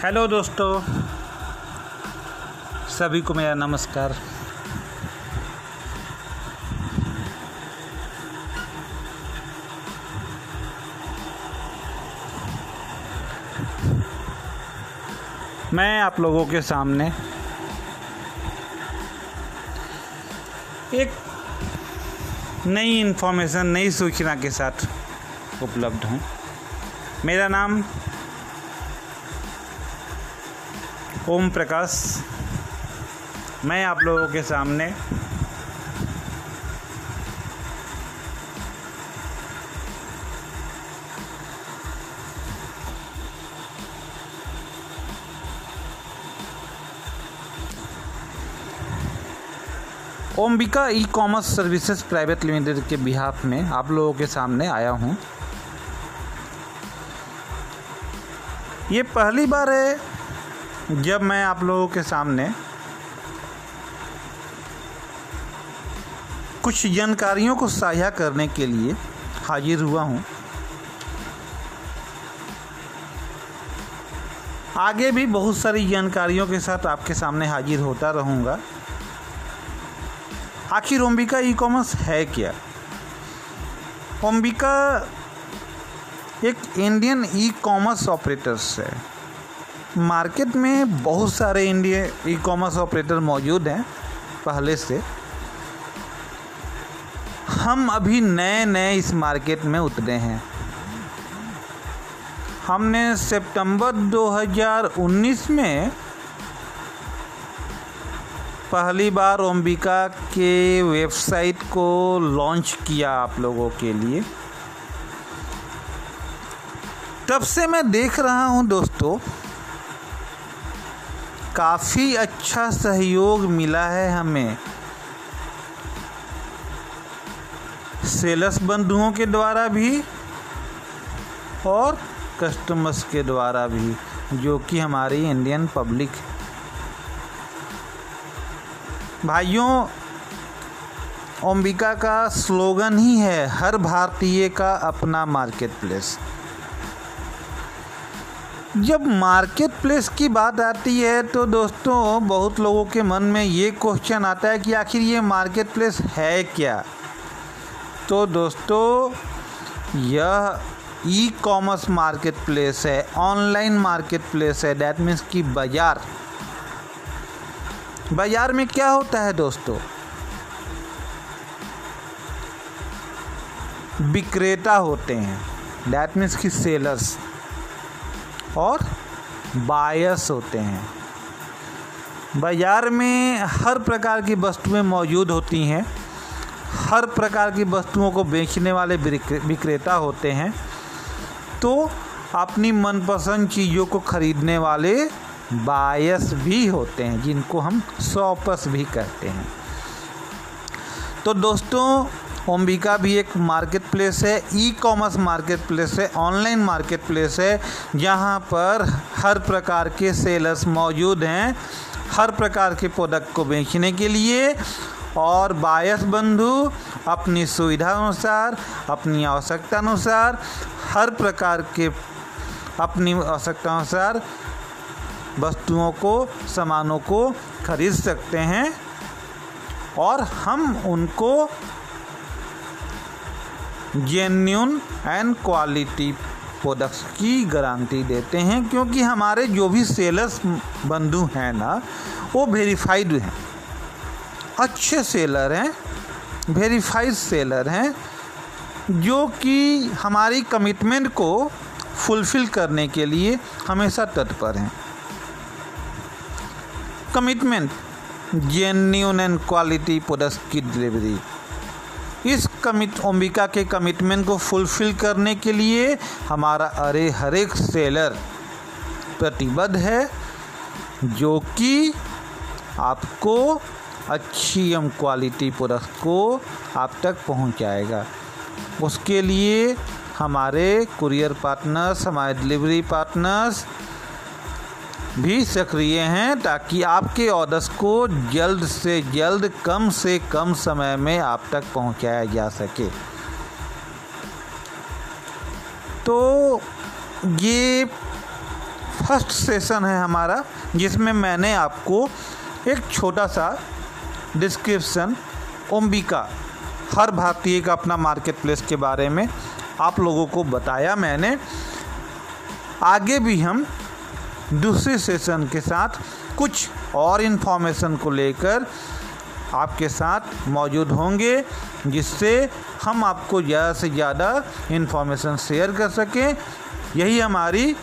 Hello दोस्तों, सभी को मेरा नमस्कार। मैं आप लोगों के सामने एक नई इन्फॉर्मेशन नई सूचना के साथ उपलब्ध हूँ। मेरा नाम ओम प्रकाश। मैं आप लोगों के सामने Ombika e commerce services private limited के बिहाफ में आप लोगों के सामने आया हूँ। ये पहली बार है जब मैं आप लोगों के सामने कुछ जानकारियों को साझा करने के लिए हाजिर हुआ हूँ, आगे भी बहुत सारी जानकारियों के साथ आपके सामने हाजिर होता रहूँगा। आखिर ओम्बिका ई कॉमर्स है क्या? ओम्बिका एक इंडियन ई कॉमर्स ऑपरेटर्स है। मार्केट में बहुत सारे इंडिया ई कॉमर्स ऑपरेटर मौजूद हैं, पहले से। हम अभी नए नए इस मार्केट में उतरे हैं। हमने सितंबर 2019 में पहली बार ओम्बिका के वेबसाइट को लॉन्च किया आप लोगों के लिए। तब से मैं देख रहा हूँ दोस्तों काफ़ी अच्छा सहयोग मिला है हमें। सेल्स बंधुओं के द्वारा भी और कस्टमर्स के द्वारा भी, जो कि हमारी इंडियन पब्लिक भाइयों ओम्बिका का स्लोगन ही है, हर भारतीय का अपना मार्केट प्लेस जब मार्केट प्लेस की बात आती है तो दोस्तों, बहुत लोगों के मन में ये क्वेश्चन आता है कि आखिर ये मार्केट प्लेस है क्या? तो दोस्तों, यह ई कॉमर्स मार्केट प्लेस है ऑनलाइन मार्केट प्लेस है डैट मीन्स कि बाज़ार। बाज़ार में क्या होता है दोस्तों? विक्रेता होते हैं डैट मीन्स कि सेलर्स और बायस होते हैं। बाज़ार में हर प्रकार की वस्तुएँ मौजूद होती हैं। हर प्रकार की वस्तुओं को बेचने वाले विक्रेता होते हैं। तो अपनी मनपसंद चीज़ों को खरीदने वाले बायस भी होते हैं, जिनको हम शॉपर्स भी कहते हैं। तो दोस्तों ओम्बिका भी एक मार्केट प्लेस है ई कॉमर्स मार्केट प्लेस है ऑनलाइन मार्केट प्लेस है, जहाँ पर हर प्रकार के सेलर्स मौजूद हैं, हर प्रकार के प्रोडक्ट को बेचने के लिए और बायस बंधु, अपनी सुविधा अनुसार, अपनी आवश्यकता अनुसार, हर प्रकार के अपनी आवश्यकता अनुसार वस्तुओं को, सामानों को खरीद सकते हैं और हम उनको जेन्यून एंड क्वालिटी प्रोडक्ट्स की गारंटी देते हैं, क्योंकि हमारे जो भी सेलर्स बंधु हैं ना, वो वेरीफाइड हैं। अच्छे सेलर हैं वेरीफाइड सेलर हैं, जो कि हमारी कमिटमेंट को फुलफ़िल करने के लिए हमेशा तत्पर हैं। Commitment genuine and quality products की डिलीवरी इस कमिट ओम्बिका के कमिटमेंट को फुलफ़िल करने के लिए हमारा अरे हर एक सेलर प्रतिबद्ध है, जो कि आपको अच्छी एम क्वालिटी प्रोडक्ट को आप तक पहुंचाएगा। उसके लिए हमारे कुरियर पार्टनर्स हमारे डिलीवरी पार्टनर्स भी सक्रिय हैं ताकि आपके ऑर्डर्स को जल्द से जल्द, कम से कम समय में आप तक पहुँचाया जा सके। तो ये फ़र्स्ट सेशन है हमारा, जिसमें मैंने आपको एक छोटा सा डिस्क्रिप्शन, ओम्बिका, हर भारतीय का अपना मार्केट प्लेस के बारे में आप लोगों को बताया मैंने। आगे भी हम दूसरे सेशन के साथ कुछ और इन्फॉर्मेशन को लेकर आपके साथ मौजूद होंगे, जिससे हम आपको ज़्यादा से ज़्यादा इन्फॉर्मेशन शेयर कर सकें। यही हमारी,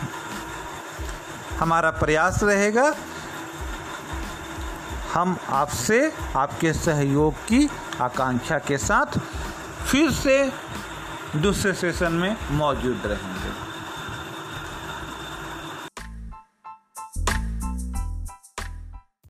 हमारा प्रयास रहेगा। हम आपसे, आपके सहयोग की आकांक्षा के साथ फिर से दूसरे सेशन में मौजूद रहेंगे।